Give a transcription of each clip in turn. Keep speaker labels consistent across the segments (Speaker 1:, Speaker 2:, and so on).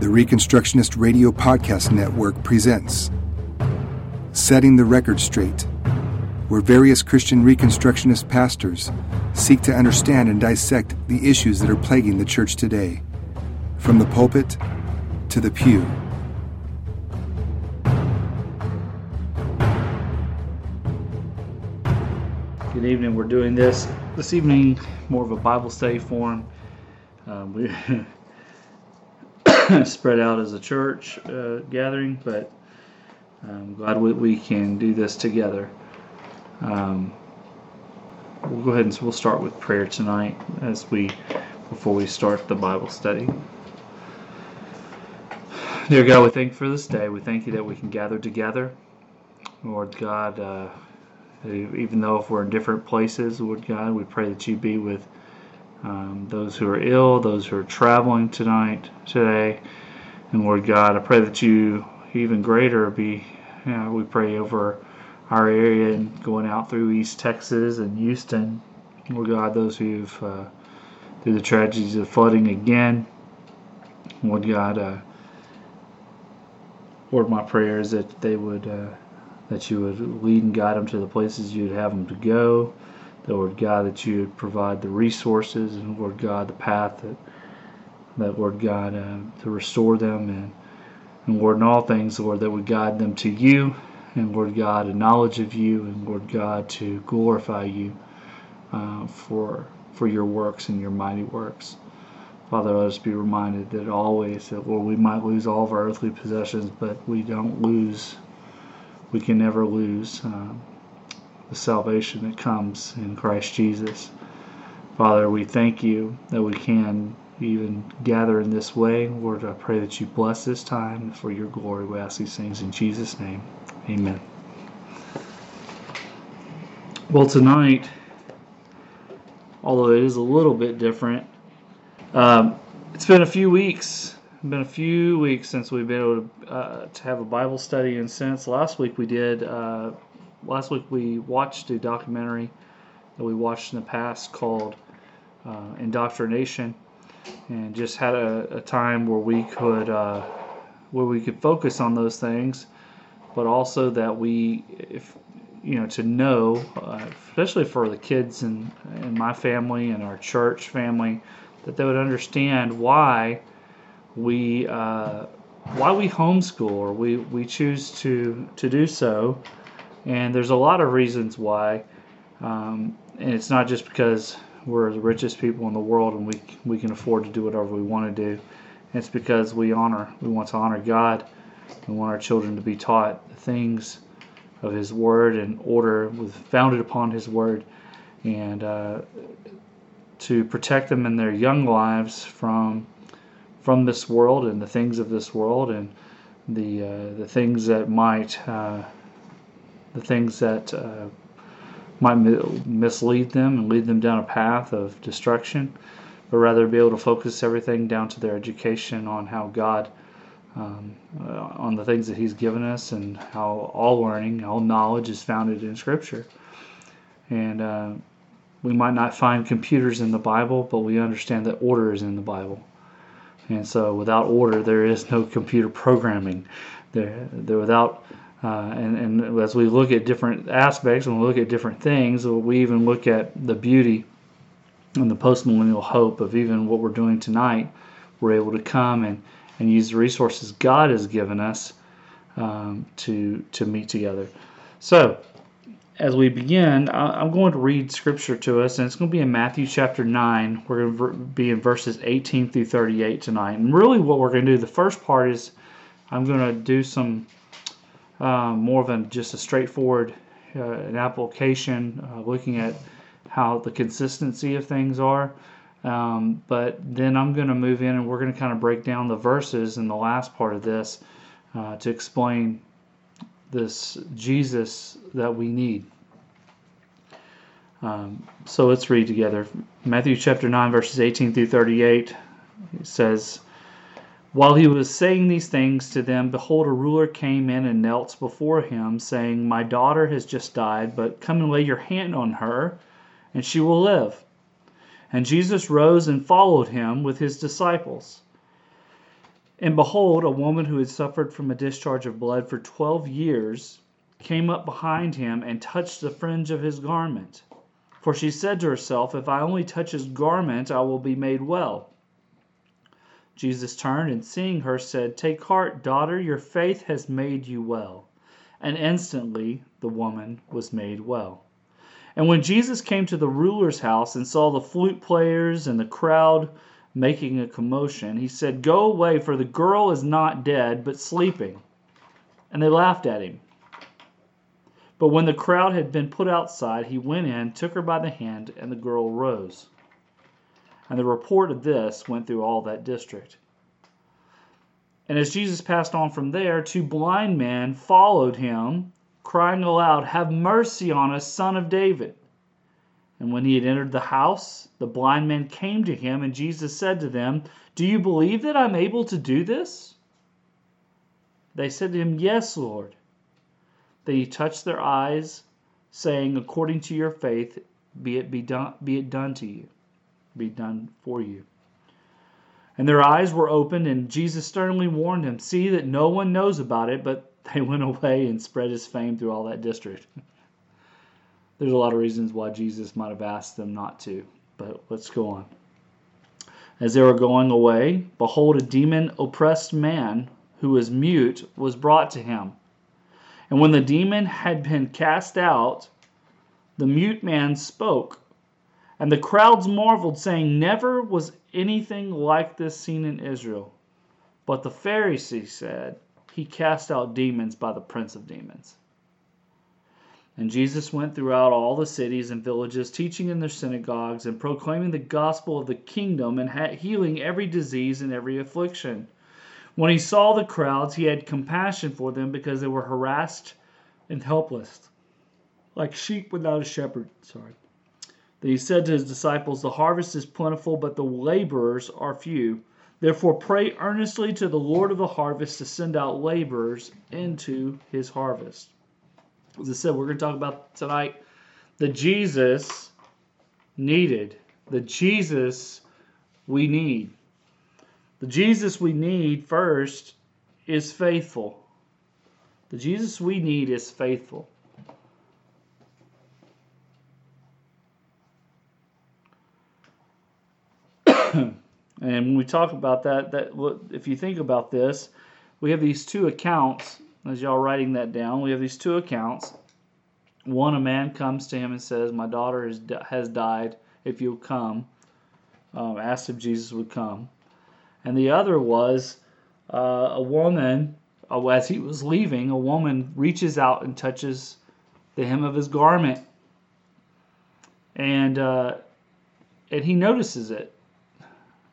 Speaker 1: The Reconstructionist Radio Podcast Network presents Setting the Record Straight, where various Christian Reconstructionist pastors seek to understand and dissect the issues that are plaguing the church today, from the pulpit to the pew.
Speaker 2: Good evening. We're doing this this evening, more of a Bible study form. Um, we spread out as a church uh, gathering, but I'm glad we, we can do this together. Um, we'll go ahead and we'll start with prayer tonight as we before we start the Bible study. Dear God, we thank you for this day. We thank you that we can gather together. Lord God, uh, even though if we're in different places, Lord God, we pray that you be with um, those who are ill, those who are traveling tonight, today. And Lord God, I pray that you even greater be, you know, we pray over our area and going out through East Texas and Houston. Lord God, those who've, uh, through the tragedies of flooding again. Lord God, uh, Lord, my prayer is that they would, uh, that you would lead and guide them to the places you'd have them to go. Lord God, that you would provide the resources and Lord God, the path that, that Lord God, uh, to restore them and, and Lord, in all things, Lord, that would guide them to you and Lord God, a knowledge of you and Lord God, to glorify you uh, for for your works and your mighty works. Father, let us be reminded that always that Lord, we might lose all of our earthly possessions, but we don't lose. We can never lose. Uh, the salvation that comes in Christ Jesus. Father, we thank you that we can even gather in this way. Lord, I pray that you bless this time for your glory. We ask these things in Jesus' name. Amen. Well, tonight, although it is a little bit different, um, it's been a few weeks. Been a few weeks since we've been able to, uh, to have a Bible study, and since last week we did uh, last week we watched a documentary that we watched in the past called uh, Indoctrination, and just had a, a time where we could uh, where we could focus on those things, but also that we, if you know, to know, uh, especially for the kids in in my family and our church family, that they would understand why we uh, why we homeschool or we, we choose to to do so and there's a lot of reasons why. Um, and it's not just because we're the richest people in the world and we, we can afford to do whatever we want to do. It's because we honor, we want to honor God. We want our children to be taught the things of His Word and order was founded upon His Word, and uh, to protect them in their young lives from from this world and the things of this world and the uh, the things that might uh, the things that uh, might mislead them and lead them down a path of destruction, but rather be able to focus everything down to their education on how God, um, uh, on the things that He's given us, and how all learning, all knowledge is founded in Scripture. And uh, we might not find computers in the Bible, but we understand that order is in the Bible. And so, without order, there is no computer programming. There, there without uh, and, and as we look at different aspects and we look at different things, we even look at the beauty and the postmillennial hope of even what we're doing tonight. We're able to come and, and use the resources God has given us um, to, to meet together. So, as we begin, I'm going to read scripture to us, and it's going to be in Matthew chapter 9. We're going to be in verses 18 through 38 tonight. And really, what we're going to do, the first part is I'm going to do some um, more than just a straightforward uh, an application, uh, looking at how the consistency of things are. Um, but then I'm going to move in and we're going to kind of break down the verses in the last part of this uh, to explain this Jesus that we need. Um, so let's read together. Matthew chapter 9, verses 18 through 38 it says, while he was saying these things to them, behold, a ruler came in and knelt before him, saying, My daughter has just died, but come and lay your hand on her, and she will live. And Jesus rose and followed him with his disciples. And behold, a woman who had suffered from a discharge of blood for twelve years came up behind him and touched the fringe of his garment. For she said to herself, If I only touch his garment, I will be made well. Jesus turned and seeing her said, Take heart, daughter, your faith has made you well. And instantly the woman was made well. And when Jesus came to the ruler's house and saw the flute players and the crowd making a commotion, he said, Go away, for the girl is not dead, but sleeping. And they laughed at him. But when the crowd had been put outside, he went in, took her by the hand, and the girl rose. And the report of this went through all that district. And as Jesus passed on from there, two blind men followed him, crying aloud, Have mercy on us, son of David. And when he had entered the house, the blind men came to him, and Jesus said to them, Do you believe that I'm able to do this? They said to him, Yes, Lord. Then he touched their eyes, saying, According to your faith, be it, be done, be it done to you be done for you. And their eyes were opened, and Jesus sternly warned them, See that no one knows about it, but they went away and spread his fame through all that district. There's a lot of reasons why Jesus might have asked them not to, but let's go on. As they were going away, behold, a demon oppressed man who was mute was brought to him. And when the demon had been cast out, the mute man spoke and the crowds marveled, saying, Never was anything like this seen in Israel. But the Pharisees said, He cast out demons by the prince of demons. And Jesus went throughout all the cities and villages, teaching in their synagogues and proclaiming the gospel of the kingdom and healing every disease and every affliction. When he saw the crowds, he had compassion for them because they were harassed and helpless, like sheep without a shepherd. Sorry he said to his disciples, The harvest is plentiful, but the laborers are few. Therefore, pray earnestly to the Lord of the harvest to send out laborers into his harvest. As I said, we're going to talk about tonight the Jesus needed, the Jesus we need. The Jesus we need first is faithful. The Jesus we need is faithful. and when we talk about that, that if you think about this, we have these two accounts. As y'all writing that down, we have these two accounts. One, a man comes to him and says, "My daughter has has died. If you'll come," um, asked if Jesus would come. And the other was uh, a woman. Uh, as he was leaving, a woman reaches out and touches the hem of his garment, and uh, and he notices it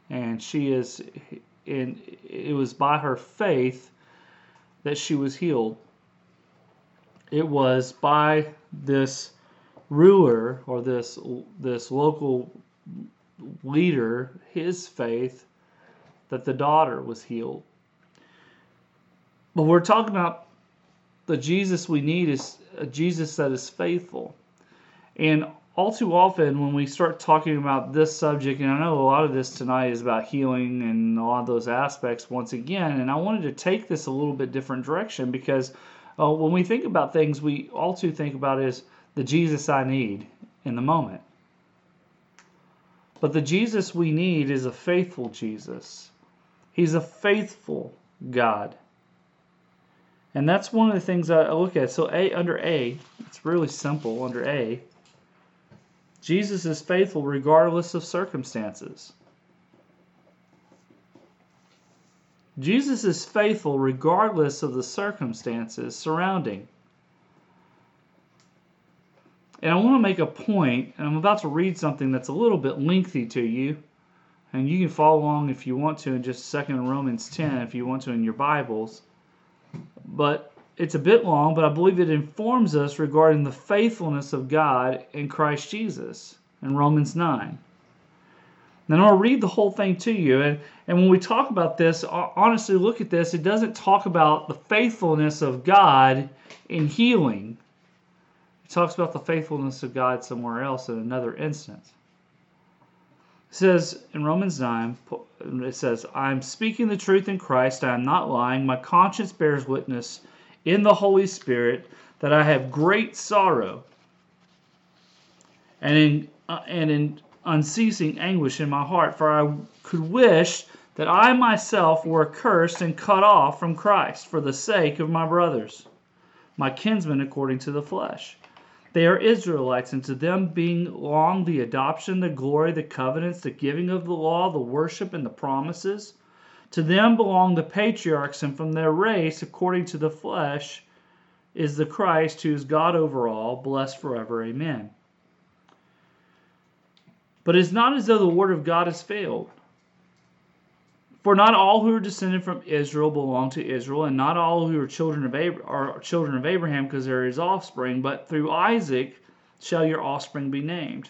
Speaker 2: and she is in it was by her faith that she was healed. It was by this ruler or this this local leader his faith that the daughter was healed. But we're talking about the Jesus we need is a Jesus that is faithful. And all too often when we start talking about this subject, and I know a lot of this tonight is about healing and a lot of those aspects once again, and I wanted to take this a little bit different direction because uh, when we think about things, we all too think about is the Jesus I need in the moment. But the Jesus we need is a faithful Jesus. He's a faithful God. And that's one of the things I look at. So A under A, it's really simple under A Jesus is faithful regardless of circumstances. Jesus is faithful regardless of the circumstances surrounding. And I want to make a point, and I'm about to read something that's a little bit lengthy to you, and you can follow along if you want to in just a second in Romans 10 if you want to in your Bibles. But it's a bit long, but I believe it informs us regarding the faithfulness of God in Christ Jesus in Romans 9. Then I'll read the whole thing to you. And, and when we talk about this, honestly, look at this. It doesn't talk about the faithfulness of God in healing, it talks about the faithfulness of God somewhere else in another instance. It says in Romans 9, it says, I'm speaking the truth in Christ. I am not lying. My conscience bears witness in the Holy Spirit that I have great sorrow and in, uh, and in unceasing anguish in my heart, for I could wish that I myself were accursed and cut off from Christ for the sake of my brothers, my kinsmen according to the flesh they are Israelites, and to them belong the adoption, the glory, the covenants, the giving of the law, the worship, and the promises. To them belong the patriarchs, and from their race, according to the flesh, is the Christ, who is God over all, blessed forever. Amen. But it is not as though the word of God has failed. For not all who are descended from Israel belong to Israel, and not all who are children of Ab- are children of Abraham because they're his offspring, but through Isaac shall your offspring be named.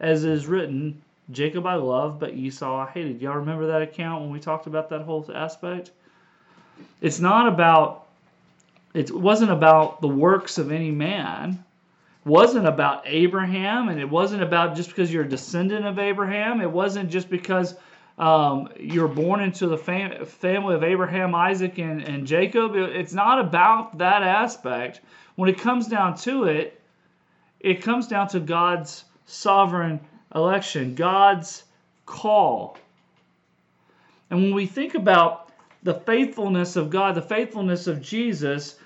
Speaker 2: As is written, Jacob I loved, but Esau I hated. Y'all remember that account when we talked about that whole aspect? It's not about, it wasn't about the works of any man wasn't about Abraham, and it wasn't about just because you're a descendant of Abraham. It wasn't just because um, you're born into the fam- family of Abraham, Isaac, and, and Jacob. It's not about that aspect. When it comes down to it, it comes down to God's sovereign election, God's call. And when we think about the faithfulness of God, the faithfulness of Jesus,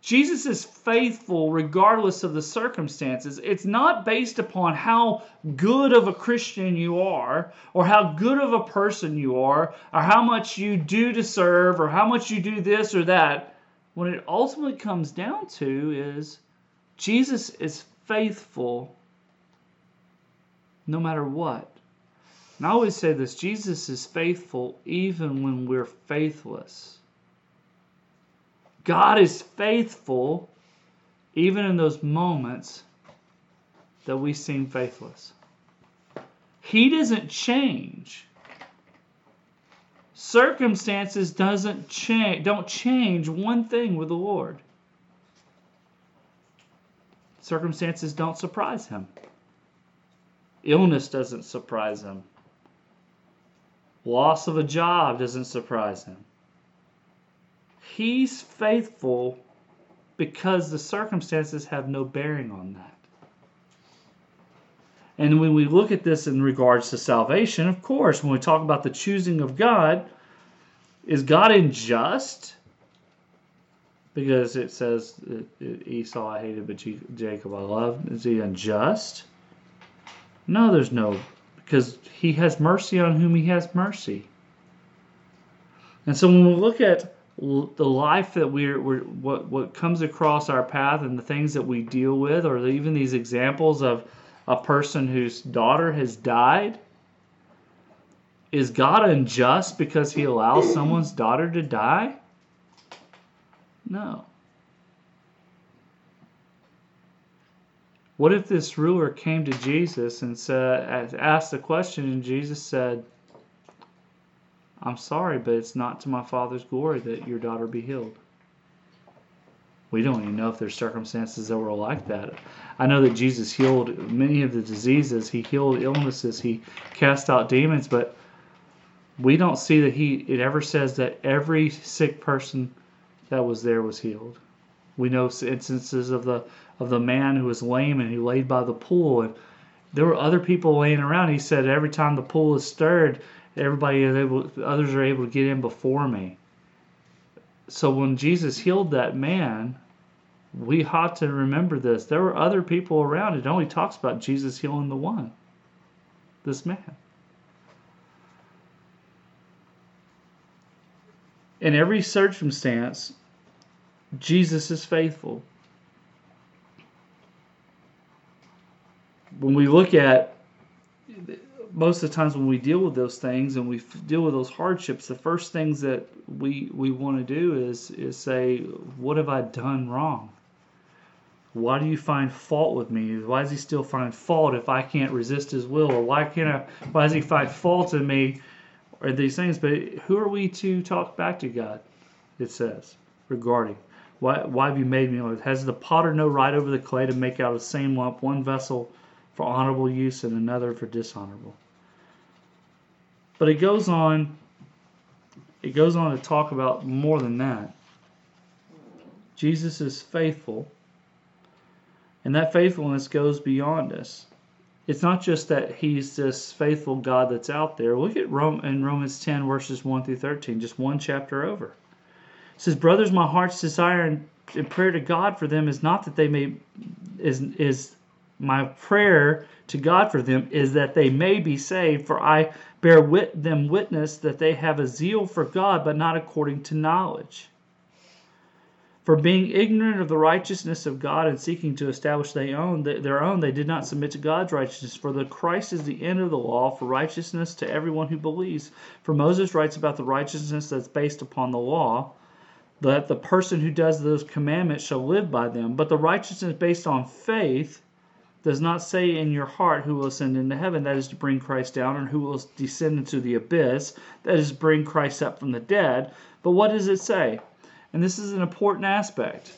Speaker 2: Jesus is faithful regardless of the circumstances. It's not based upon how good of a Christian you are, or how good of a person you are, or how much you do to serve, or how much you do this or that. What it ultimately comes down to is Jesus is faithful no matter what. And I always say this Jesus is faithful even when we're faithless. God is faithful even in those moments that we seem faithless. He doesn't change. Circumstances doesn't change don't change one thing with the Lord. Circumstances don't surprise him. Illness doesn't surprise him. Loss of a job doesn't surprise him. He's faithful because the circumstances have no bearing on that. And when we look at this in regards to salvation, of course, when we talk about the choosing of God, is God unjust? Because it says Esau I hated, but Jacob I loved. Is he unjust? No, there's no, because he has mercy on whom he has mercy. And so when we look at the life that we're, we're, what what comes across our path and the things that we deal with or even these examples of a person whose daughter has died is god unjust because he allows someone's daughter to die no what if this ruler came to jesus and said asked the question and jesus said I'm sorry, but it's not to my Father's glory that your daughter be healed. We don't even know if there's circumstances that were like that. I know that Jesus healed many of the diseases, he healed illnesses, he cast out demons, but we don't see that he it ever says that every sick person that was there was healed. We know instances of the of the man who was lame and he laid by the pool and there were other people laying around. He said every time the pool is stirred, everybody is able, others are able to get in before me. So when Jesus healed that man, we ought to remember this. There were other people around. It only talks about Jesus healing the one, this man. In every circumstance, Jesus is faithful. When we look at most of the times when we deal with those things and we deal with those hardships, the first things that we we want to do is is say, "What have I done wrong? Why do you find fault with me? Why does he still find fault if I can't resist his will? Or why can't I? Why does he find fault in me? Or these things? But who are we to talk back to God? It says regarding why why have you made me? Has the potter no right over the clay to make out of the same lump one vessel for honorable use and another for dishonorable? But it goes on. It goes on to talk about more than that. Jesus is faithful, and that faithfulness goes beyond us. It's not just that he's this faithful God that's out there. Look at Rome in Romans 10 verses 1 through 13, just one chapter over. Says, "Brothers, my heart's desire and, and prayer to God for them is not that they may is is my prayer to God for them is that they may be saved, for I bear wit- them witness that they have a zeal for God, but not according to knowledge. For being ignorant of the righteousness of God and seeking to establish their own, their own, they did not submit to God's righteousness. For the Christ is the end of the law for righteousness to everyone who believes. For Moses writes about the righteousness that's based upon the law, that the person who does those commandments shall live by them. But the righteousness based on faith does not say in your heart who will ascend into heaven, that is to bring Christ down, and who will descend into the abyss, that is bring Christ up from the dead. But what does it say? And this is an important aspect.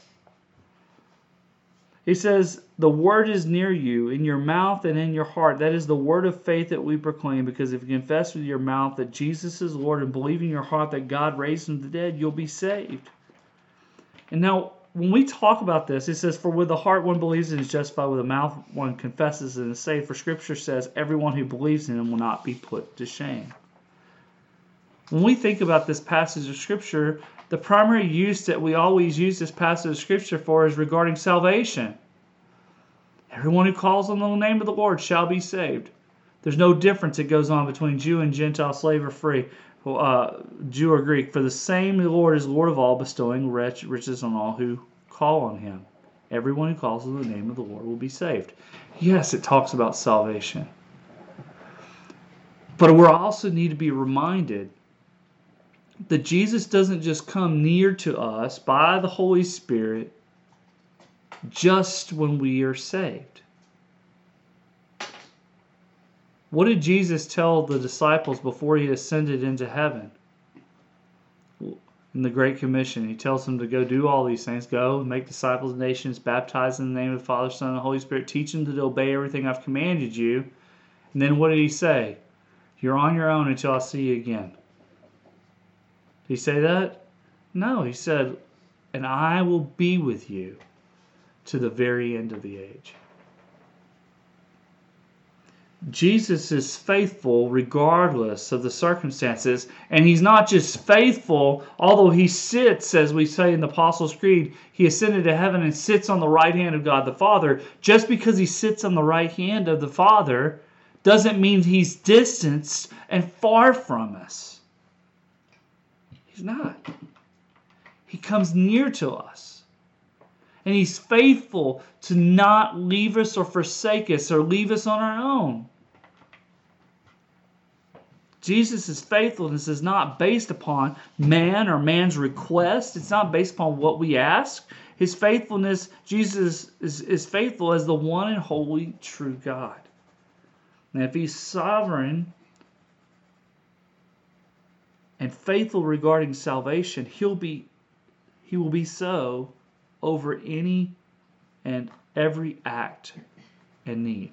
Speaker 2: He says, The word is near you, in your mouth and in your heart. That is the word of faith that we proclaim, because if you confess with your mouth that Jesus is Lord and believe in your heart that God raised him from the dead, you'll be saved. And now, when we talk about this, it says, For with the heart one believes and is justified, with the mouth one confesses and is saved. For Scripture says, Everyone who believes in him will not be put to shame. When we think about this passage of Scripture, the primary use that we always use this passage of Scripture for is regarding salvation. Everyone who calls on the name of the Lord shall be saved. There's no difference that goes on between Jew and Gentile, slave or free uh, Jew or Greek, for the same Lord is Lord of all, bestowing rich, riches on all who call on him. Everyone who calls on the name of the Lord will be saved. Yes, it talks about salvation. But we also need to be reminded that Jesus doesn't just come near to us by the Holy Spirit just when we are saved. What did Jesus tell the disciples before he ascended into heaven? In the Great Commission, he tells them to go do all these things go, make disciples of nations, baptize in the name of the Father, Son, and the Holy Spirit, teach them to obey everything I've commanded you. And then what did he say? You're on your own until I see you again. Did he say that? No, he said, and I will be with you to the very end of the age. Jesus is faithful regardless of the circumstances. And he's not just faithful, although he sits, as we say in the Apostles' Creed, he ascended to heaven and sits on the right hand of God the Father. Just because he sits on the right hand of the Father doesn't mean he's distanced and far from us. He's not. He comes near to us. And he's faithful to not leave us or forsake us or leave us on our own. Jesus' faithfulness is not based upon man or man's request. It's not based upon what we ask. His faithfulness, Jesus is, is faithful as the one and holy true God. And if he's sovereign and faithful regarding salvation, he'll be he will be so over any and every act and need.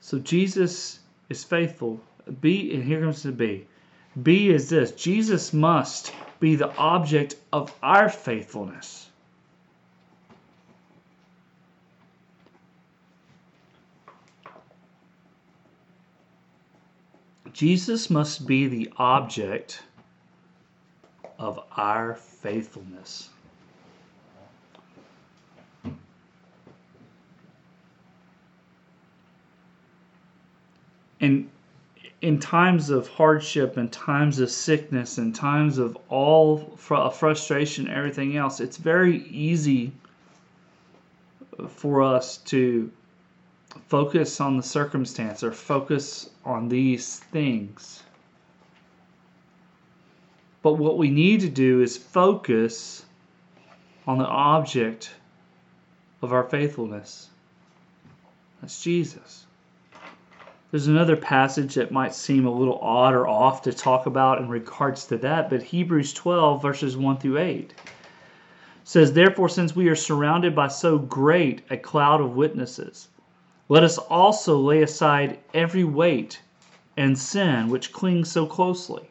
Speaker 2: So Jesus is faithful. B, and here comes the B. B is this Jesus must be the object of our faithfulness. Jesus must be the object of our faithfulness. And in times of hardship and times of sickness and times of all fr- frustration everything else, it's very easy for us to focus on the circumstance or focus on these things. But what we need to do is focus on the object of our faithfulness. That's Jesus. There's another passage that might seem a little odd or off to talk about in regards to that, but Hebrews 12, verses 1 through 8 says, Therefore, since we are surrounded by so great a cloud of witnesses, let us also lay aside every weight and sin which clings so closely,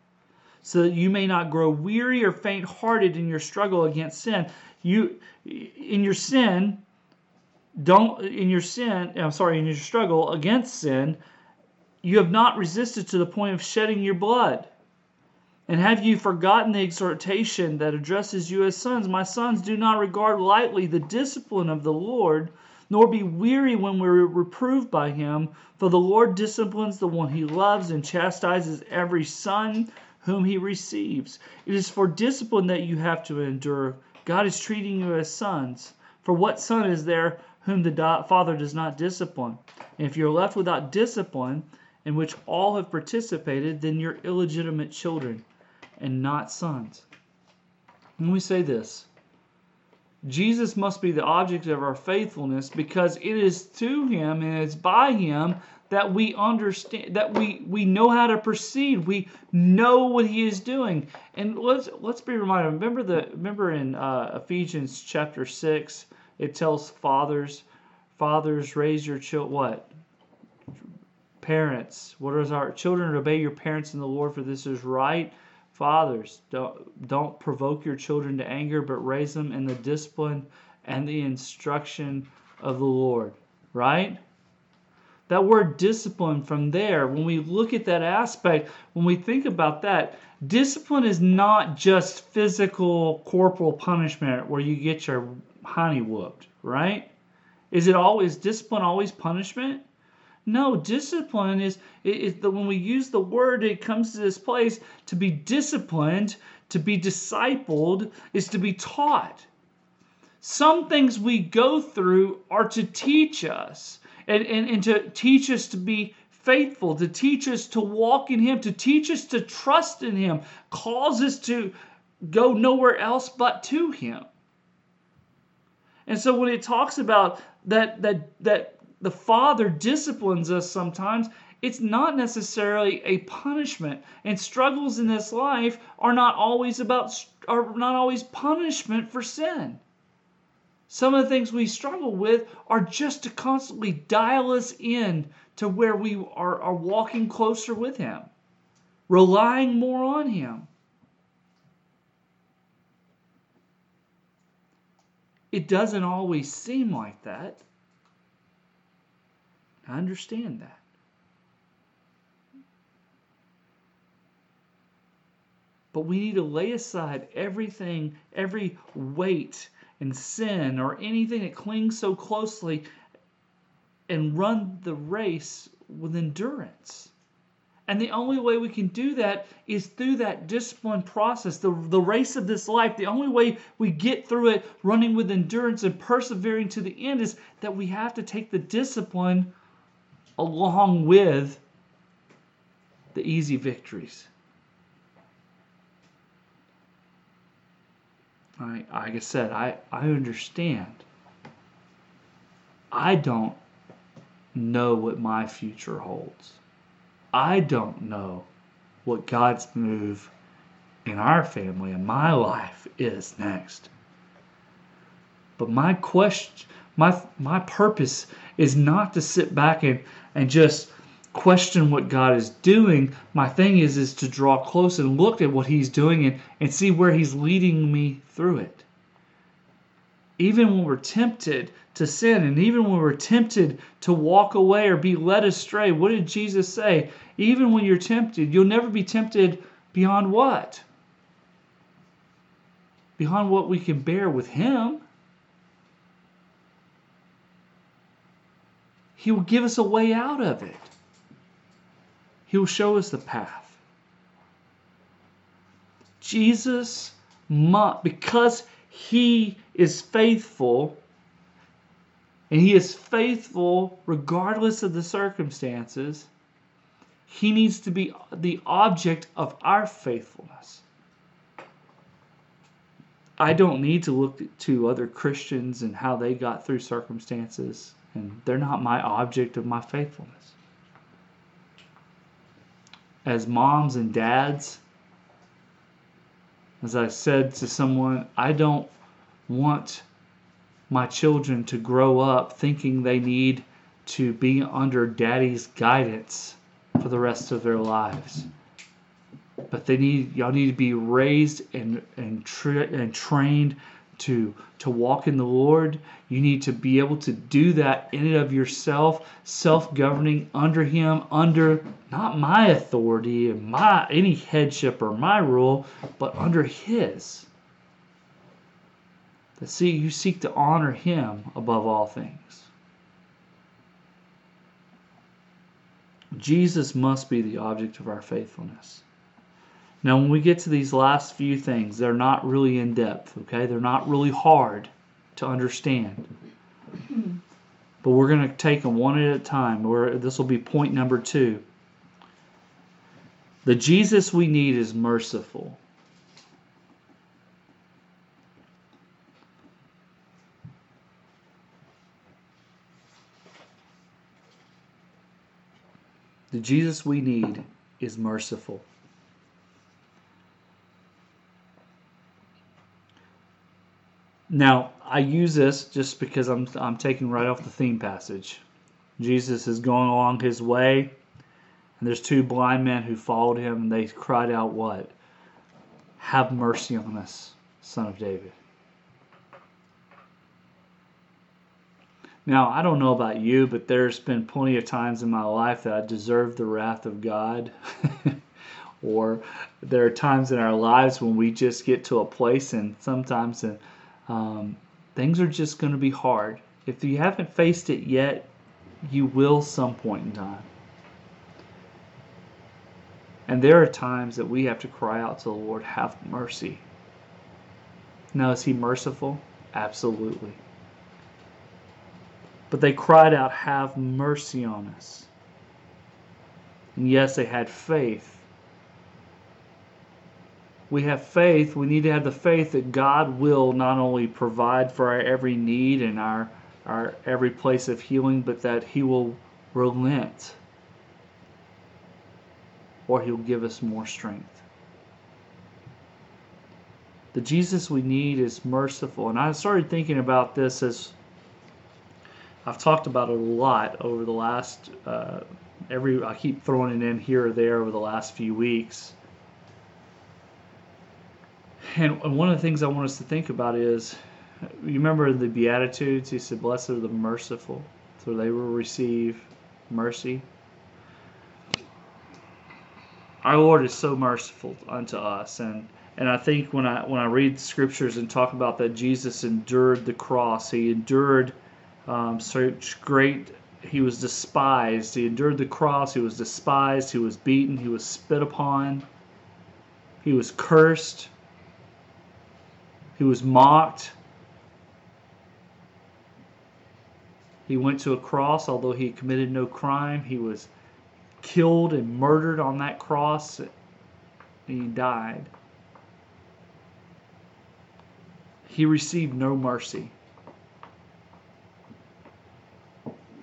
Speaker 2: so that you may not grow weary or faint hearted in your struggle against sin. You in your sin, don't in your sin i'm sorry in your struggle against sin you have not resisted to the point of shedding your blood. And have you forgotten the exhortation that addresses you as sons? My sons do not regard lightly the discipline of the lord nor be weary when we're reproved by him. For the lord disciplines the one he loves and chastises every son whom he receives it is for discipline that you have to endure god is treating you as sons for what son is there whom the Father does not discipline. And if you're left without discipline, in which all have participated, then you're illegitimate children and not sons. When we say this, Jesus must be the object of our faithfulness because it is to him and it's by him that we understand that we we know how to proceed we know what he is doing and let's let's be reminded remember the remember in uh, ephesians chapter 6 it tells fathers, fathers raise your children. What? Parents, what is our children? Obey your parents in the Lord, for this is right. Fathers, don't don't provoke your children to anger, but raise them in the discipline and the instruction of the Lord. Right? That word discipline from there, when we look at that aspect, when we think about that, discipline is not just physical corporal punishment where you get your honey whooped, right? Is it always discipline always punishment? No, discipline is, is the, when we use the word, it comes to this place to be disciplined, to be discipled, is to be taught. Some things we go through are to teach us and, and, and to teach us to be faithful, to teach us to walk in Him, to teach us to trust in Him, calls us to go nowhere else but to Him. And so when it talks about that that that the Father disciplines us sometimes, it's not necessarily a punishment. And struggles in this life are not always about are not always punishment for sin. Some of the things we struggle with are just to constantly dial us in to where we are, are walking closer with Him, relying more on Him. It doesn't always seem like that. I understand that. But we need to lay aside everything, every weight and sin or anything that clings so closely and run the race with endurance. And the only way we can do that is through that discipline process, the, the race of this life. The only way we get through it running with endurance and persevering to the end is that we have to take the discipline along with the easy victories. I, like I said, I, I understand. I don't know what my future holds. I don't know what God's move in our family and my life is next. But my question, my my purpose is not to sit back and, and just question what God is doing. My thing is is to draw close and look at what He's doing and, and see where He's leading me through it. Even when we're tempted to sin. And even when we're tempted to walk away or be led astray, what did Jesus say? Even when you're tempted, you'll never be tempted beyond what? Beyond what we can bear with Him. He will give us a way out of it. He will show us the path. Jesus, because He is faithful, and He is faithful regardless of the circumstances, He needs to be the object of our faithfulness. I don't need to look to other Christians and how they got through circumstances, and they're not my object of my faithfulness. As moms and dads, as I said to someone, I don't want my children to grow up thinking they need to be under daddy's guidance for the rest of their lives. But they need y'all need to be raised and and, tra- and trained to to walk in the Lord. You need to be able to do that in and of yourself, self-governing under him, under not my authority and my any headship or my rule, but under his that see you seek to honor him above all things. Jesus must be the object of our faithfulness. Now, when we get to these last few things, they're not really in depth, okay? They're not really hard to understand. But we're going to take them one at a time. Where this will be point number two. The Jesus we need is merciful. The Jesus we need is merciful. Now, I use this just because I'm, I'm taking right off the theme passage. Jesus is going along his way, and there's two blind men who followed him, and they cried out, What? Have mercy on us, son of David. Now, I don't know about you, but there's been plenty of times in my life that I deserve the wrath of God. or there are times in our lives when we just get to a place, and sometimes um, things are just going to be hard. If you haven't faced it yet, you will some point in time. And there are times that we have to cry out to the Lord, have mercy. Now, is He merciful? Absolutely. But they cried out, Have mercy on us. And yes, they had faith. We have faith. We need to have the faith that God will not only provide for our every need and our, our every place of healing, but that He will relent or He'll give us more strength. The Jesus we need is merciful. And I started thinking about this as I've talked about it a lot over the last uh, every. I keep throwing it in here or there over the last few weeks. And one of the things I want us to think about is, you remember the Beatitudes? He said, "Blessed are the merciful, for they will receive mercy." Our Lord is so merciful unto us, and and I think when I when I read the scriptures and talk about that Jesus endured the cross, he endured um, such great. He was despised. He endured the cross. He was despised. He was beaten. He was spit upon. He was cursed. He was mocked. He went to a cross, although he committed no crime. He was killed and murdered on that cross, and he died. He received no mercy.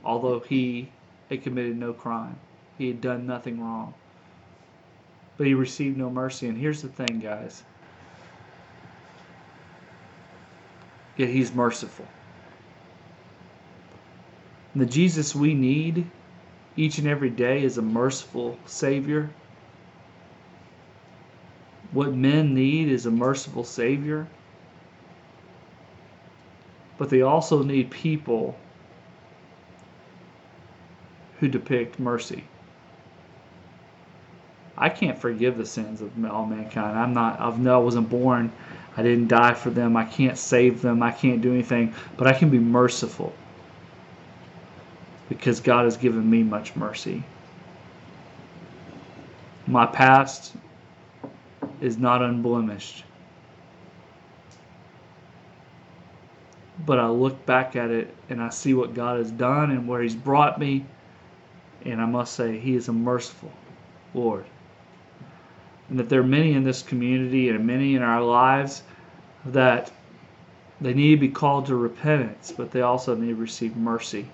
Speaker 2: although he had committed no crime. He had done nothing wrong. But he received no mercy. And here's the thing, guys. Yet he's merciful. And the Jesus we need each and every day is a merciful Savior. What men need is a merciful Savior. but they also need people who depict mercy. I can't forgive the sins of all mankind. I'm not. I've no. I wasn't born. I didn't die for them. I can't save them. I can't do anything. But I can be merciful because God has given me much mercy. My past is not unblemished. But I look back at it and I see what God has done and where He's brought me. And I must say, He is a merciful Lord. And that there are many in this community and many in our lives that they need to be called to repentance, but they also need to receive mercy.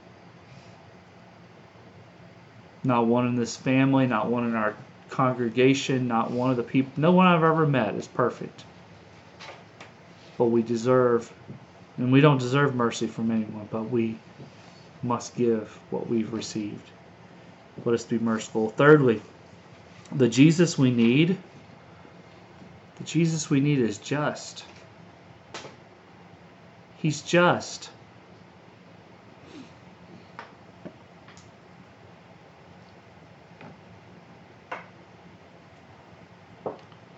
Speaker 2: Not one in this family, not one in our congregation, not one of the people, no one I've ever met is perfect. But we deserve, and we don't deserve mercy from anyone, but we must give what we've received. Let us be merciful. Thirdly, the Jesus we need, the Jesus we need is just. He's just.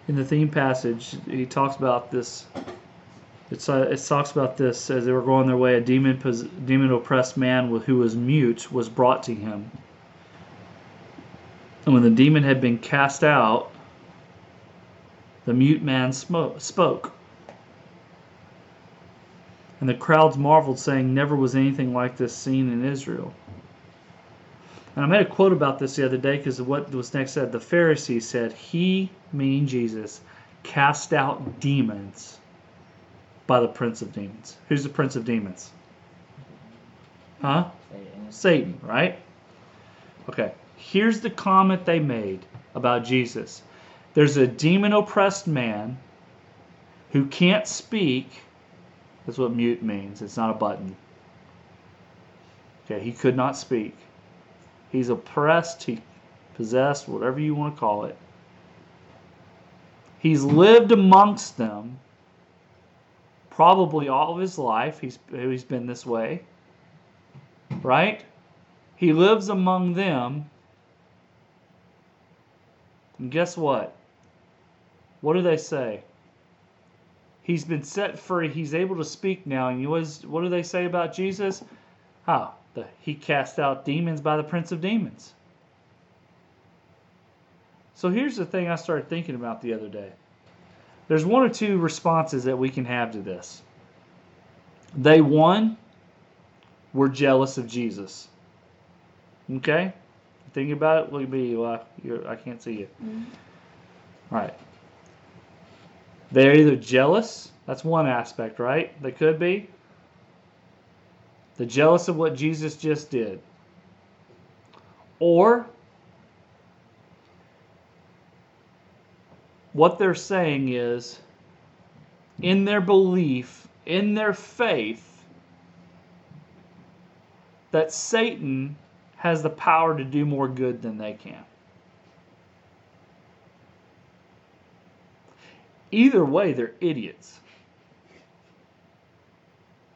Speaker 2: in the theme passage, he talks about this. It's, uh, it talks about this as they were going their way. A demon demon oppressed man who was mute was brought to him. And when the demon had been cast out, the mute man spoke. And the crowds marveled, saying, Never was anything like this seen in Israel. And I made a quote about this the other day because what was next said. The Pharisees said, He, meaning Jesus, cast out demons by the prince of demons. Who's the prince of demons? Huh? Satan, Satan right? Okay. Here's the comment they made about Jesus there's a demon oppressed man who can't speak. That's what mute means. It's not a button. Okay, he could not speak. He's oppressed, he possessed, whatever you want to call it. He's lived amongst them probably all of his life. He's, he's been this way. Right? He lives among them. And guess what? What do they say? He's been set free. He's able to speak now. And was, what do they say about Jesus? How? The, he cast out demons by the prince of demons. So here's the thing I started thinking about the other day. There's one or two responses that we can have to this. They, one, were jealous of Jesus. Okay? Think about it. Look at me. Well, I can't see you. Mm-hmm. All right. They're either jealous. That's one aspect, right? They could be. They're jealous of what Jesus just did. Or what they're saying is, in their belief, in their faith, that Satan has the power to do more good than they can. Either way, they're idiots.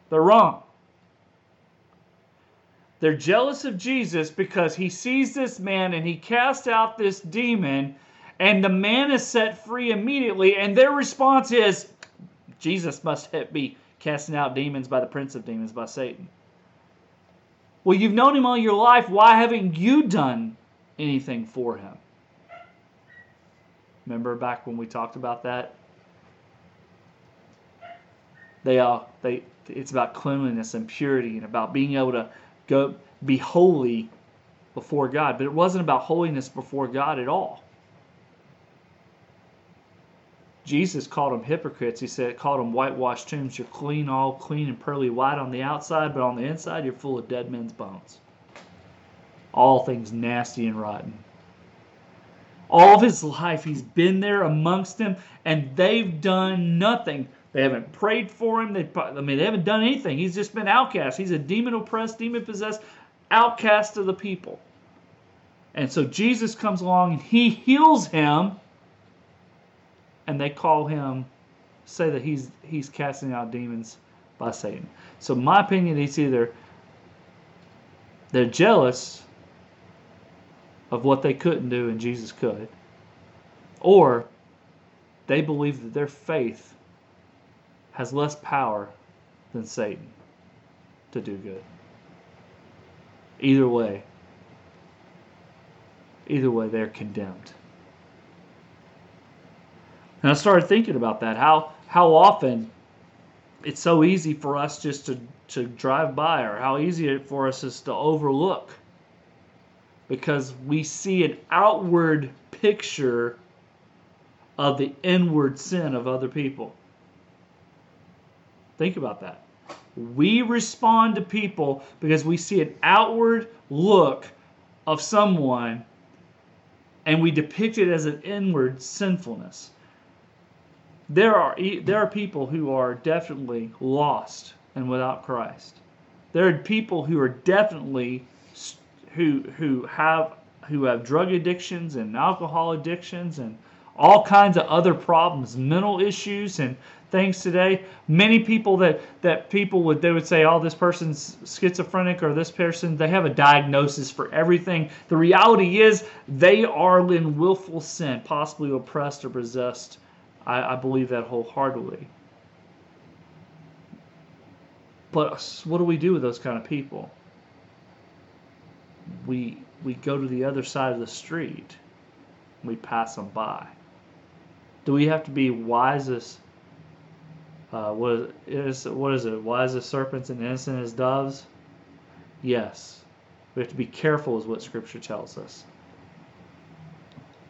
Speaker 2: They're wrong. They're jealous of Jesus because he sees this man and he casts out this demon, and the man is set free immediately. And their response is, Jesus must be casting out demons by the prince of demons, by Satan. Well, you've known him all your life. Why haven't you done anything for him? Remember back when we talked about that? They all they it's about cleanliness and purity and about being able to go be holy before God. But it wasn't about holiness before God at all. Jesus called them hypocrites. He said, called them whitewashed tombs. You're clean, all clean and pearly white on the outside, but on the inside, you're full of dead men's bones. All things nasty and rotten. All of his life, he's been there amongst them, and they've done nothing they haven't prayed for him. They, I mean, they haven't done anything. He's just been outcast. He's a demon oppressed, demon possessed, outcast of the people. And so Jesus comes along and he heals him, and they call him, say that he's he's casting out demons by Satan. So, my opinion, it's either they're jealous of what they couldn't do and Jesus could, or they believe that their faith has less power than Satan to do good. Either way, either way, they're condemned. And I started thinking about that. How how often it's so easy for us just to, to drive by, or how easy it for us is to overlook. Because we see an outward picture of the inward sin of other people. Think about that. We respond to people because we see an outward look of someone and we depict it as an inward sinfulness. There are there are people who are definitely lost and without Christ. There are people who are definitely who who have who have drug addictions and alcohol addictions and all kinds of other problems, mental issues and things today. Many people that that people would they would say, "Oh, this person's schizophrenic," or "This person they have a diagnosis for everything." The reality is they are in willful sin, possibly oppressed or possessed I, I believe that wholeheartedly. But what do we do with those kind of people? We we go to the other side of the street. We pass them by. Do we have to be wisest? uh, what is what is it? Wise as serpents and innocent as doves? Yes. We have to be careful, is what Scripture tells us.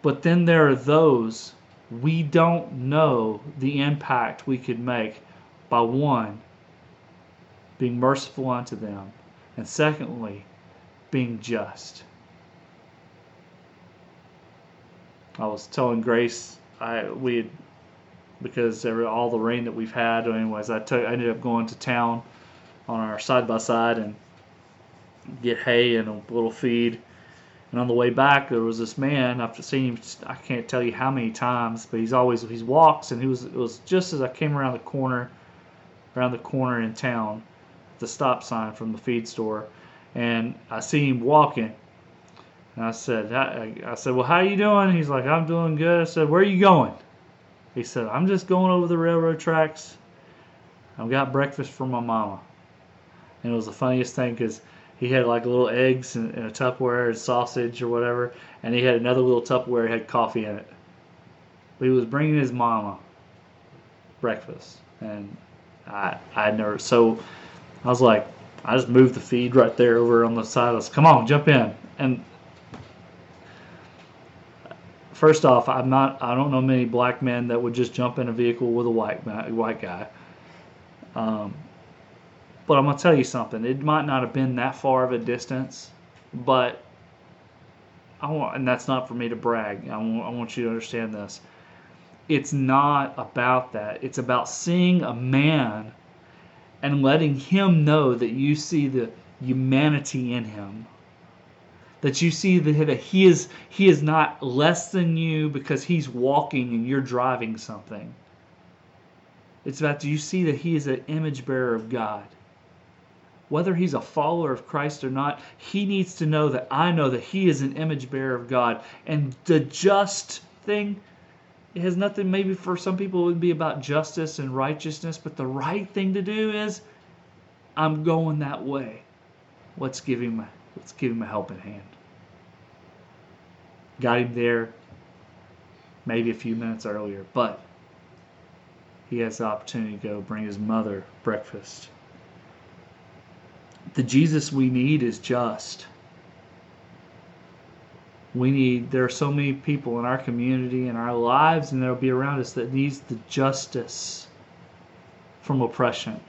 Speaker 2: But then there are those we don't know the impact we could make by one, being merciful unto them, and secondly, being just. I was telling Grace, I we had, because every, all the rain that we've had. Anyways, I took I ended up going to town on our side by side and get hay and a little feed and on the way back, there was this man. I've seen him. I can't tell you how many times, but he's always he walks, and he was it was just as I came around the corner, around the corner in town, the stop sign from the feed store, and I see him walking. And I said, I, I said, well, how you doing? He's like, I'm doing good. I said, where are you going? He said, I'm just going over the railroad tracks. I've got breakfast for my mama. And it was the funniest thing because he had like little eggs and, in a Tupperware and sausage or whatever, and he had another little Tupperware that had coffee in it. But he was bringing his mama breakfast, and I I never so I was like I just moved the feed right there over on the side. I was come on jump in and. First off, I'm not. I don't know many black men that would just jump in a vehicle with a white white guy. Um, but I'm going to tell you something. It might not have been that far of a distance, but I want, and that's not for me to brag. I want, I want you to understand this. It's not about that. It's about seeing a man and letting him know that you see the humanity in him. That you see that he is he is not less than you because he's walking and you're driving something. It's about do you see that he is an image bearer of God? Whether he's a follower of Christ or not, he needs to know that I know that he is an image bearer of God. And the just thing, it has nothing, maybe for some people it would be about justice and righteousness, but the right thing to do is I'm going that way. Let's give him a, let's give him a helping hand. Got him there maybe a few minutes earlier, but he has the opportunity to go bring his mother breakfast the Jesus we need is just. We need, there are so many people in our community, and our lives, and they'll be around us that needs the justice from oppression.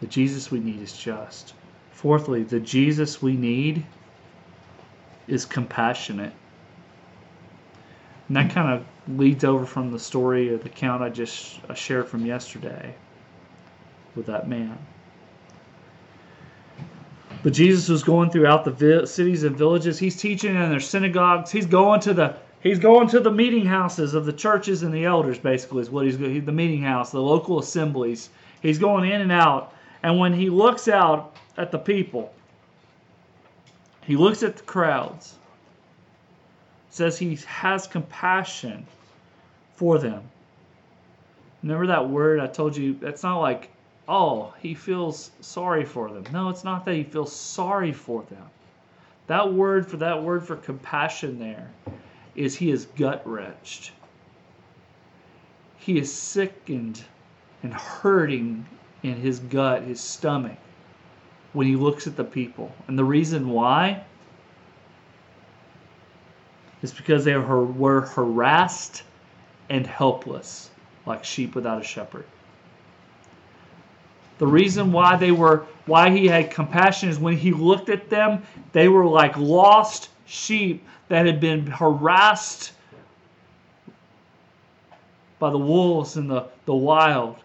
Speaker 2: The Jesus we need is just. Fourthly, the Jesus we need is compassionate. And that kind of leads over from the story or the account I just shared from yesterday with that man. But Jesus was going throughout the cities and villages. He's teaching in their synagogues. He's going to the He's going to the meeting houses of the churches and the elders, basically, is what he's going the meeting house, the local assemblies. He's going in and out. And when he looks out at the people, he looks at the crowds, says he has compassion for them. Remember that word I told you? That's not like, oh, he feels sorry for them. No, it's not that he feels sorry for them. That word for that word for compassion there is he is gut wrenched. He is sickened and hurting in his gut, his stomach, when he looks at the people. And the reason why is because they were harassed and helpless, like sheep without a shepherd. The reason why they were why he had compassion is when he looked at them, they were like lost sheep that had been harassed by the wolves in the, the wild.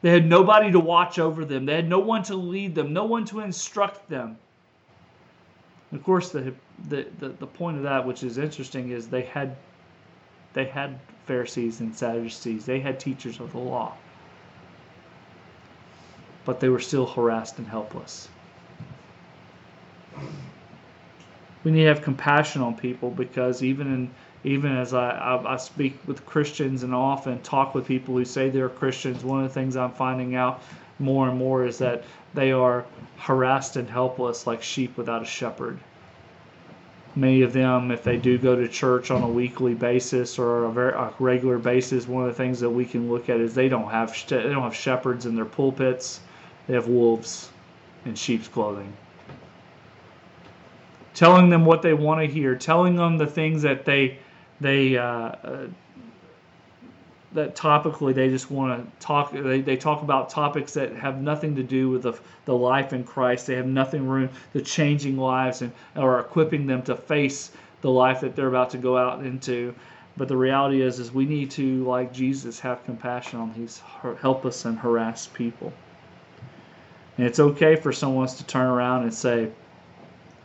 Speaker 2: They had nobody to watch over them. They had no one to lead them, no one to instruct them. And of course, the, the, the, the point of that, which is interesting, is they had they had Pharisees and Sadducees. They had teachers of the law. But they were still harassed and helpless. We need to have compassion on people because even in even as I, I, I, speak with Christians and often talk with people who say they're Christians, one of the things I'm finding out more and more is that they are harassed and helpless like sheep without a shepherd. Many of them, if they do go to church on a weekly basis or a, very, a regular basis, one of the things that we can look at is they don't have they don't have shepherds in their pulpits; they have wolves in sheep's clothing telling them what they want to hear, telling them the things that they they uh, uh, that topically they just want to talk. They, they talk about topics that have nothing to do with the, the life in Christ. They have nothing room the changing lives and or equipping them to face the life that they're about to go out into. But the reality is, is we need to, like Jesus, have compassion on these helpless and harassed people. And it's okay for someone to turn around and say,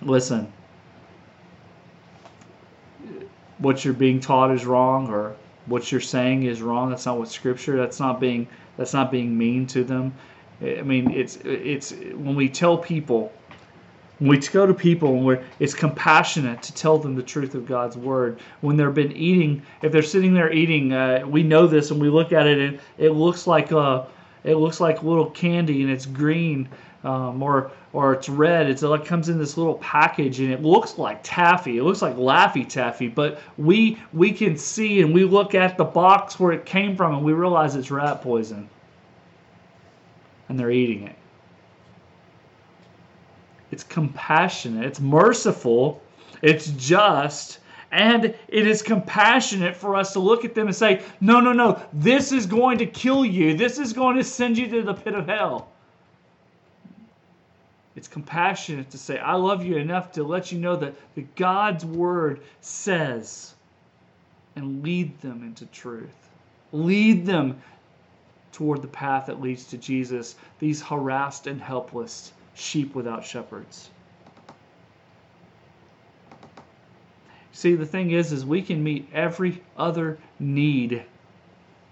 Speaker 2: "Listen, what you're being taught is wrong or what you're saying is wrong. That's not what Scripture. That's not being that's not being mean to them. I mean, it's it's when we tell people, when we go to people, and we're it's compassionate to tell them the truth of God's word. When they've been eating, if they're sitting there eating, uh, we know this, and we look at it, and it looks like a it looks like little candy, and it's green um, or or it's red. It's like comes in this little package and it looks like taffy. It looks like Laffy Taffy, but we we can see and we look at the box where it came from and we realize it's rat poison. And they're eating it. It's compassionate. It's merciful. It's just. And it is compassionate for us to look at them and say, no, no, no, this is going to kill you. This is going to send you to the pit of hell. It's compassionate to say, I love you enough to let you know that, that God's word says, and lead them into truth. Lead them toward the path that leads to Jesus, these harassed and helpless sheep without shepherds. See, the thing is, is we can meet every other need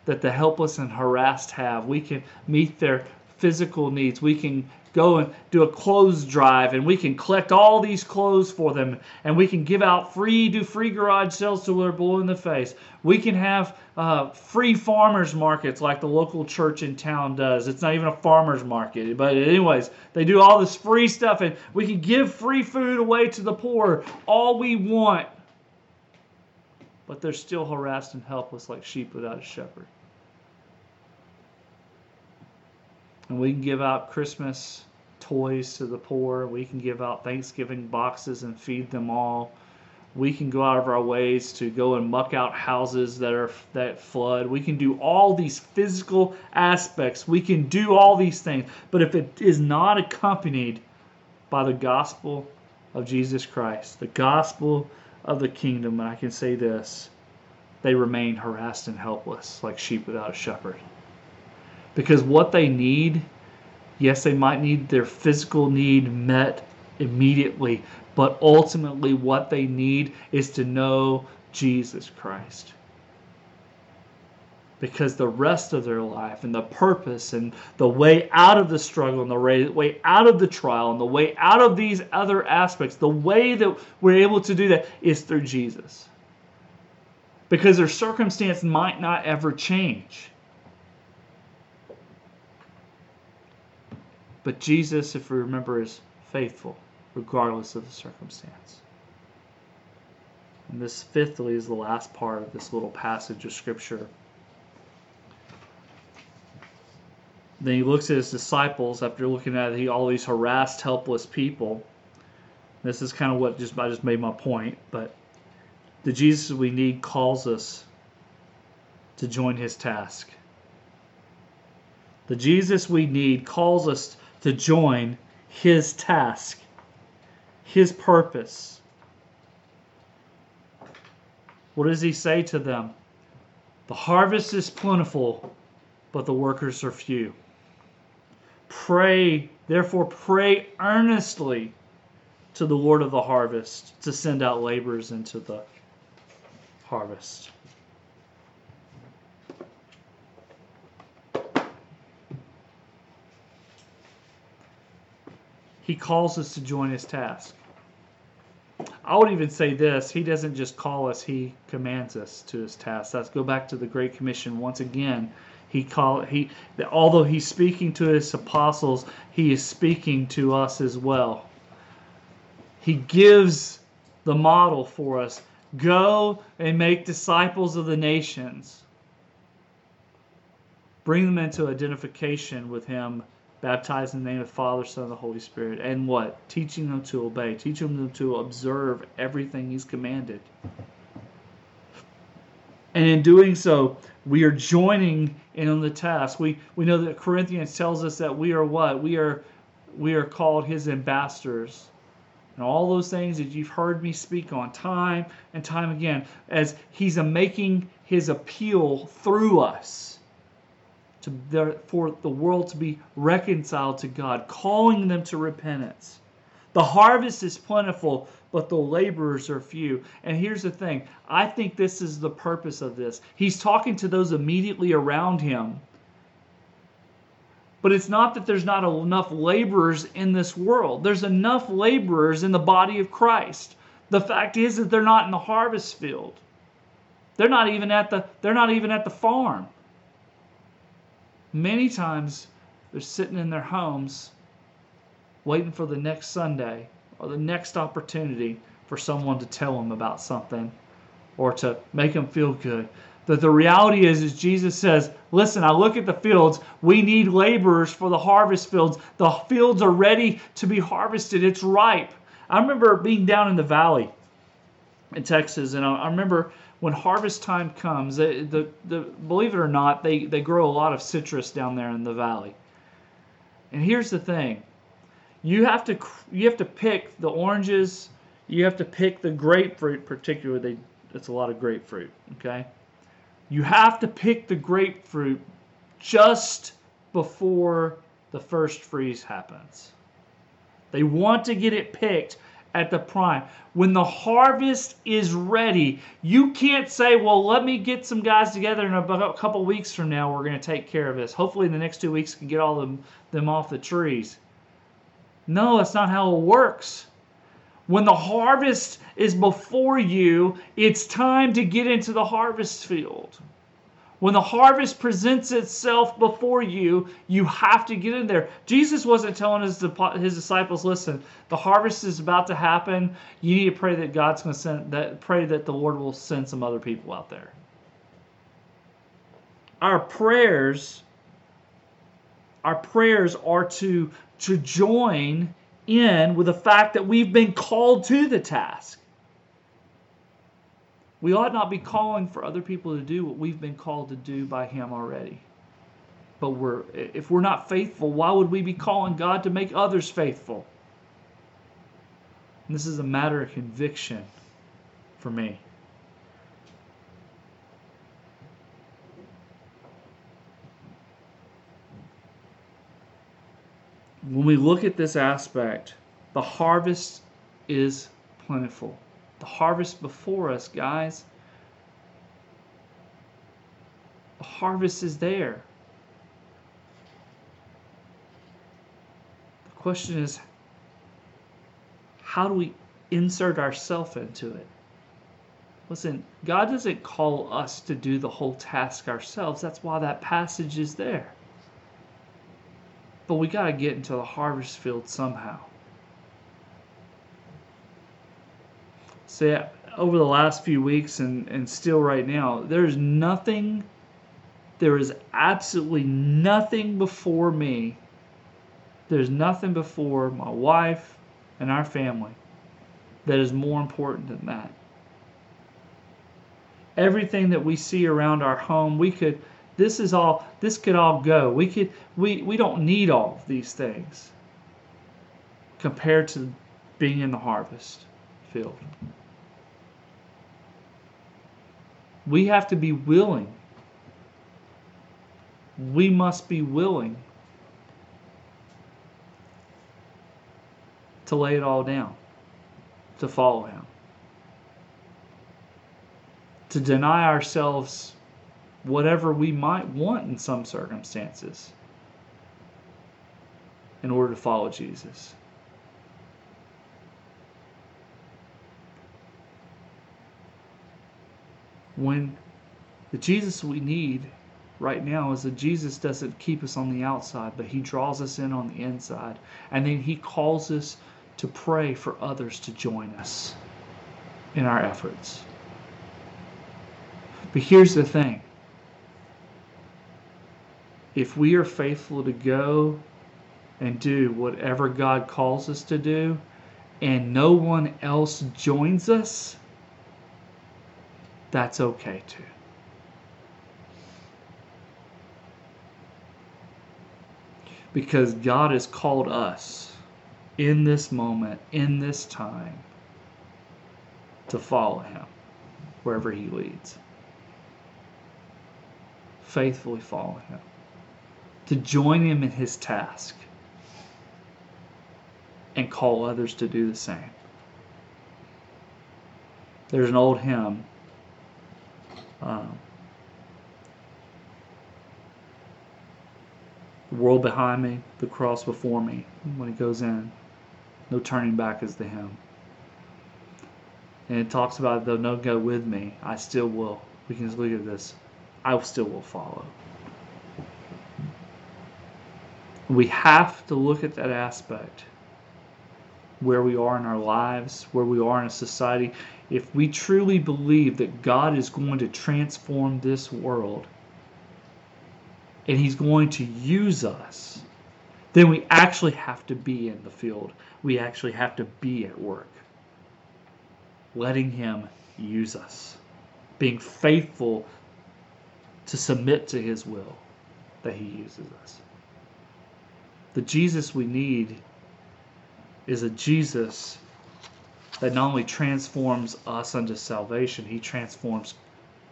Speaker 2: that the helpless and harassed have. We can meet their physical needs. We can go and do a clothes drive and we can collect all these clothes for them and we can give out free do free garage sales to they're blue in the face we can have uh, free farmers markets like the local church in town does it's not even a farmers market but anyways they do all this free stuff and we can give free food away to the poor all we want but they're still harassed and helpless like sheep without a shepherd and we can give out Christmas toys to the poor. We can give out Thanksgiving boxes and feed them all. We can go out of our ways to go and muck out houses that are that flood. We can do all these physical aspects. We can do all these things. But if it is not accompanied by the gospel of Jesus Christ, the gospel of the kingdom, and I can say this, they remain harassed and helpless like sheep without a shepherd because what they need, yes, they might need their physical need met immediately, but ultimately what they need is to know Jesus Christ. Because the rest of their life and the purpose and the way out of the struggle and the way out of the trial and the way out of these other aspects, the way that we're able to do that is through Jesus. Because their circumstance might not ever change. But Jesus, if we remember, is faithful regardless of the circumstance. And this, fifthly, is the last part of this little passage of Scripture. Then he looks at his disciples after looking at all these harassed, helpless people. This is kind of what just I just made my point, but the Jesus we need calls us to join his task. The Jesus we need calls us to join his task, his purpose. What does he say to them? The harvest is plentiful, but the workers are few. Pray, therefore, pray earnestly to the Lord of the harvest to send out laborers into the harvest. He calls us to join his task. I would even say this He doesn't just call us, He commands us to His task. Let's go back to the Great Commission once again. He call he although he's speaking to his apostles, he is speaking to us as well. He gives the model for us. Go and make disciples of the nations. Bring them into identification with him baptized in the name of the Father, Son, and the Holy Spirit. And what? Teaching them to obey, teaching them to observe everything He's commanded. And in doing so, we are joining in on the task. We we know that Corinthians tells us that we are what? We are we are called his ambassadors. And all those things that you've heard me speak on time and time again, as he's making his appeal through us to for the world to be reconciled to God, calling them to repentance. The harvest is plentiful, but the laborers are few. And here's the thing I think this is the purpose of this. He's talking to those immediately around him. But it's not that there's not enough laborers in this world. There's enough laborers in the body of Christ. The fact is that they're not in the harvest field. They're not even at the they're not even at the farm. Many times they're sitting in their homes waiting for the next Sunday or the next opportunity for someone to tell them about something or to make them feel good. That the reality is, is Jesus says, listen, I look at the fields. We need laborers for the harvest fields. The fields are ready to be harvested. It's ripe. I remember being down in the valley in Texas, and I remember when harvest time comes, the, the, believe it or not, they, they grow a lot of citrus down there in the valley. And here's the thing you have to you have to pick the oranges you have to pick the grapefruit particularly They, it's a lot of grapefruit okay you have to pick the grapefruit just before the first freeze happens they want to get it picked at the prime. When the harvest is ready, you can't say, well, let me get some guys together in a couple weeks from now. We're going to take care of this. Hopefully, in the next two weeks, can get all them, them off the trees. No, that's not how it works. When the harvest is before you, it's time to get into the harvest field. When the harvest presents itself before you, you have to get in there. Jesus wasn't telling his, his disciples, listen, the harvest is about to happen. You need to pray that God's going to send that pray that the Lord will send some other people out there. Our prayers our prayers are to to join in with the fact that we've been called to the task. We ought not be calling for other people to do what we've been called to do by Him already. But we're, if we're not faithful, why would we be calling God to make others faithful? And this is a matter of conviction for me. when we look at this aspect, the harvest is plentiful. The harvest before us, guys, the harvest is there. The question is how do we insert ourselves into it? Listen, God doesn't call us to do the whole task ourselves. That's why that passage is there. But we got to get into the harvest field somehow. See, over the last few weeks and, and still right now, there's nothing, there is absolutely nothing before me. There's nothing before my wife and our family that is more important than that everything that we see around our home we could this is all this could all go. We could we we don't need all of these things compared to being in the harvest field. We have to be willing. We must be willing to lay it all down to follow him to deny ourselves whatever we might want in some circumstances in order to follow Jesus. When the Jesus we need right now is that Jesus doesn't keep us on the outside, but He draws us in on the inside. And then He calls us to pray for others to join us in our efforts. But here's the thing if we are faithful to go and do whatever God calls us to do, and no one else joins us, that's okay too. Because God has called us in this moment, in this time, to follow Him wherever He leads faithfully follow him, to join him in his task, and call others to do the same. There's an old hymn. Um, the world behind me, the cross before me. When he goes in, no turning back is the hymn. And it talks about though no go with me, I still will. We can just look at this. I still will follow. We have to look at that aspect where we are in our lives, where we are in a society. If we truly believe that God is going to transform this world and He's going to use us, then we actually have to be in the field. We actually have to be at work, letting Him use us, being faithful to submit to His will that He uses us. The Jesus we need is a Jesus that not only transforms us unto salvation, He transforms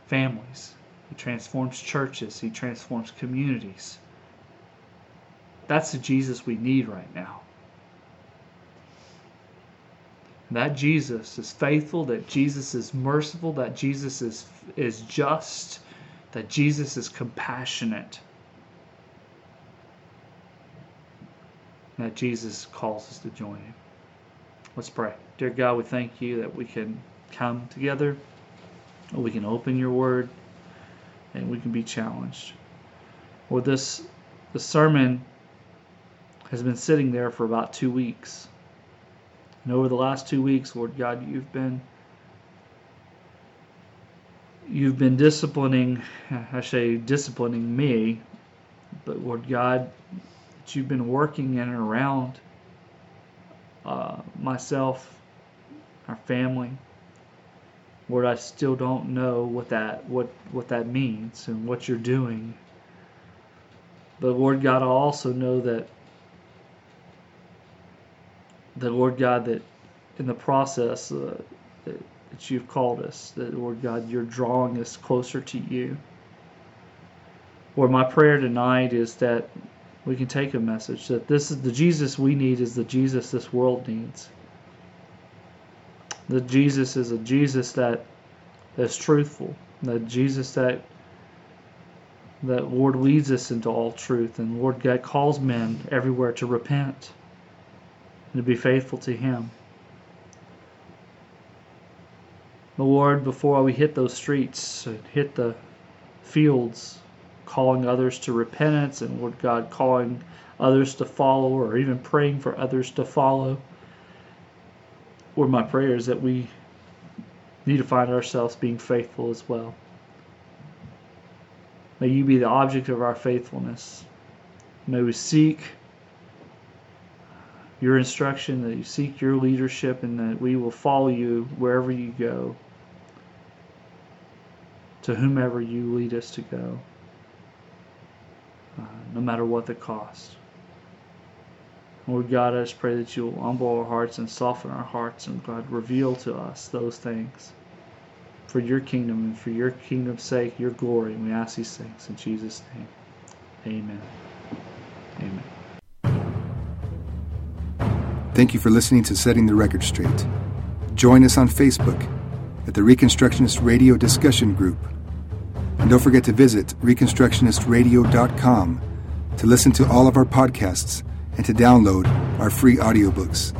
Speaker 2: families, He transforms churches, He transforms communities. That's the Jesus we need right now. That Jesus is faithful, that Jesus is merciful, that Jesus is, is just, that Jesus is compassionate, that Jesus calls us to join him. Let's pray. Dear God, we thank you that we can come together, we can open your word, and we can be challenged. Well, this the sermon has been sitting there for about two weeks. And over the last two weeks, Lord God, you've been you've been disciplining, I say disciplining me, but Lord God, you've been working in and around uh, myself, our family. Lord, I still don't know what that what what that means and what you're doing. But Lord God, I also know that that Lord God that in the process uh, that that you've called us, that, Lord God, you're drawing us closer to you. Lord, my prayer tonight is that we can take a message that this is the Jesus we need is the Jesus this world needs. That Jesus is a Jesus that that's truthful. That Jesus that that Lord leads us into all truth, and Lord God calls men everywhere to repent and to be faithful to Him. The Lord, before we hit those streets, hit the fields, calling others to repentance, and Lord God calling others to follow, or even praying for others to follow. Lord, my prayer is that we need to find ourselves being faithful as well. May you be the object of our faithfulness. May we seek your instruction, that you seek your leadership, and that we will follow you wherever you go, to whomever you lead us to go, uh, no matter what the cost. Lord God, I just pray that you will humble our hearts and soften our hearts, and God, reveal to us those things for your kingdom and for your kingdom's sake, your glory. And we ask these things in Jesus' name. Amen. Amen.
Speaker 1: Thank you for listening to Setting the Record Straight. Join us on Facebook at the Reconstructionist Radio Discussion Group. And don't forget to visit ReconstructionistRadio.com to listen to all of our podcasts and to download our free audiobooks.